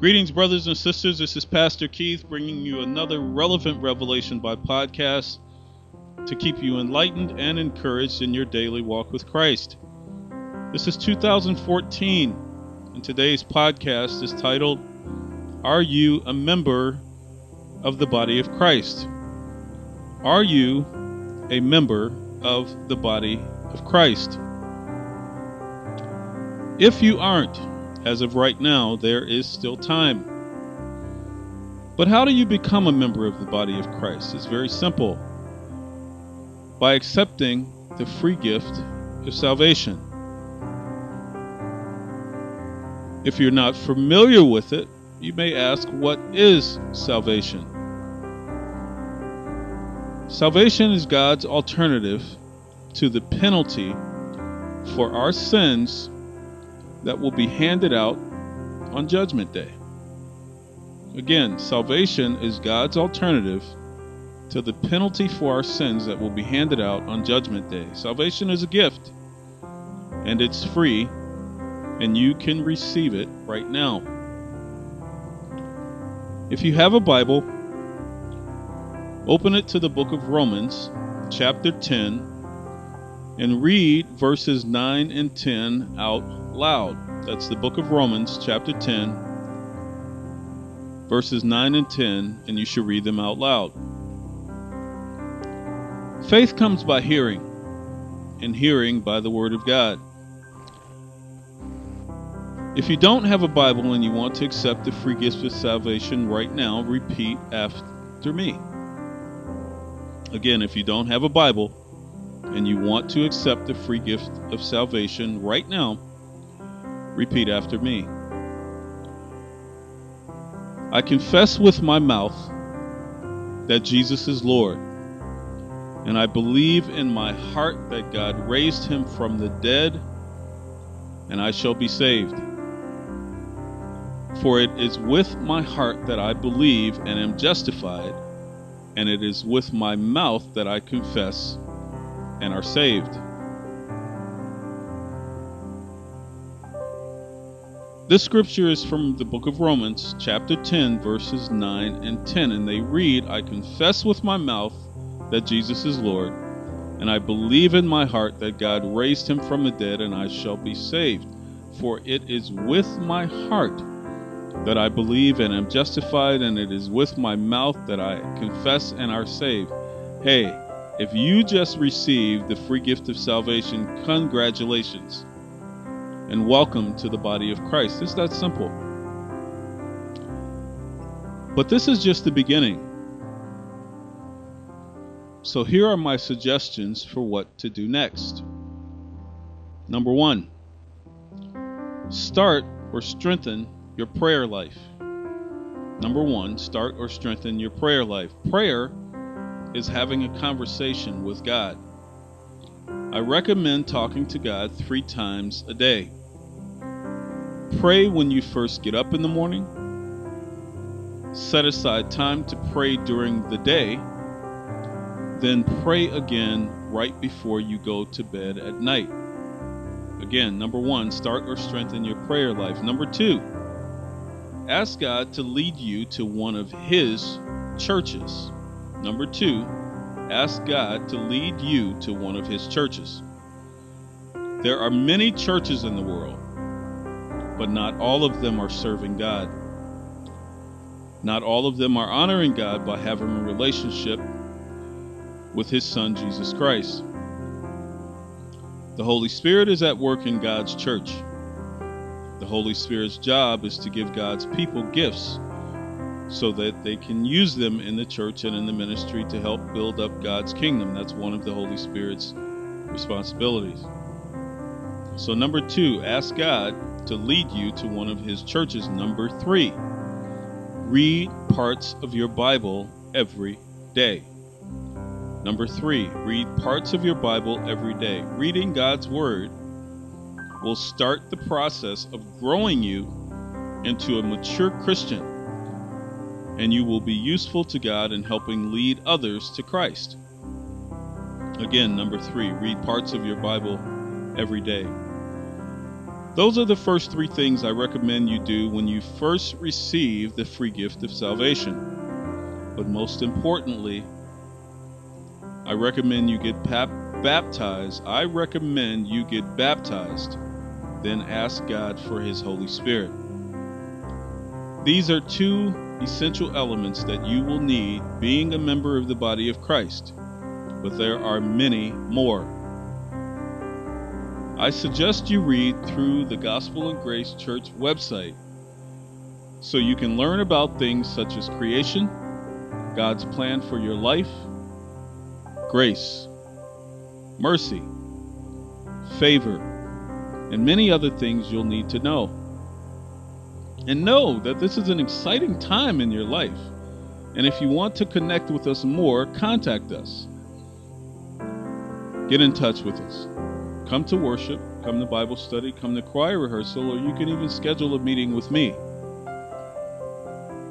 Greetings, brothers and sisters. This is Pastor Keith bringing you another relevant revelation by podcast to keep you enlightened and encouraged in your daily walk with Christ. This is 2014, and today's podcast is titled, Are You a Member of the Body of Christ? Are you a member of the body of Christ? If you aren't, as of right now, there is still time. But how do you become a member of the body of Christ? It's very simple by accepting the free gift of salvation. If you're not familiar with it, you may ask, What is salvation? Salvation is God's alternative to the penalty for our sins that will be handed out on Judgment Day. Again, salvation is God's alternative to the penalty for our sins that will be handed out on Judgment Day. Salvation is a gift, and it's free, and you can receive it right now. If you have a Bible, open it to the book of Romans, chapter 10, and read verses 9 and 10 out loud. That's the book of Romans, chapter 10, verses 9 and 10, and you should read them out loud. Faith comes by hearing, and hearing by the Word of God. If you don't have a Bible and you want to accept the free gift of salvation right now, repeat after me. Again, if you don't have a Bible and you want to accept the free gift of salvation right now, Repeat after me. I confess with my mouth that Jesus is Lord, and I believe in my heart that God raised him from the dead, and I shall be saved. For it is with my heart that I believe and am justified, and it is with my mouth that I confess and are saved. This scripture is from the book of Romans, chapter 10, verses 9 and 10, and they read, I confess with my mouth that Jesus is Lord, and I believe in my heart that God raised him from the dead, and I shall be saved. For it is with my heart that I believe and am justified, and it is with my mouth that I confess and are saved. Hey, if you just received the free gift of salvation, congratulations and welcome to the body of Christ. It's that simple. But this is just the beginning. So here are my suggestions for what to do next. Number one, start or strengthen your prayer life. Number one, start or strengthen your prayer life. Prayer is having a conversation with God. I recommend talking to God three times a day. Pray when you first get up in the morning. Set aside time to pray during the day. Then pray again right before you go to bed at night. Again, number one, start or strengthen your prayer life. Number two, ask God to lead you to one of His churches. Number two, ask God to lead you to one of His churches. There are many churches in the world but not all of them are serving God. Not all of them are honoring God by having a relationship with His Son, Jesus Christ. The Holy Spirit is at work in God's church. The Holy Spirit's job is to give God's people gifts so that they can use them in the church and in the ministry to help build up God's kingdom. That's one of the Holy Spirit's responsibilities. So, number two, ask God to lead you to one of his churches. Number three, read parts of your Bible every day. Number three, read parts of your Bible every day. Reading God's Word will start the process of growing you into a mature Christian, and you will be useful to God in helping lead others to Christ. Again, number three, read parts of your Bible every day. Those are the first three things I recommend you do when you first receive the free gift of salvation. But most importantly, I recommend you get baptized. I recommend you get baptized. Then ask God for His Holy Spirit. These are two essential elements that you will need being a member of the body of Christ, but there are many more. I suggest you read through the Gospel and Grace Church website so you can learn about things such as creation, God's plan for your life, grace, mercy, favor, and many other things you'll need to know. And know that this is an exciting time in your life. And if you want to connect with us more, contact us. Get in touch with us. Come to worship, come to Bible study, come to choir rehearsal, or you can even schedule a meeting with me.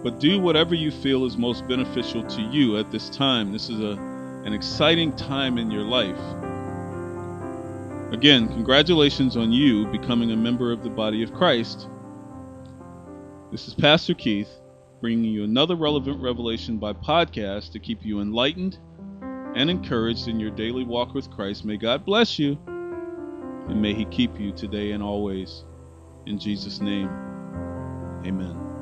But do whatever you feel is most beneficial to you at this time. This is a, an exciting time in your life. Again, congratulations on you becoming a member of the body of Christ. This is Pastor Keith bringing you another relevant revelation by podcast to keep you enlightened and encouraged in your daily walk with Christ. May God bless you and may He keep you today and always. In Jesus' name, amen.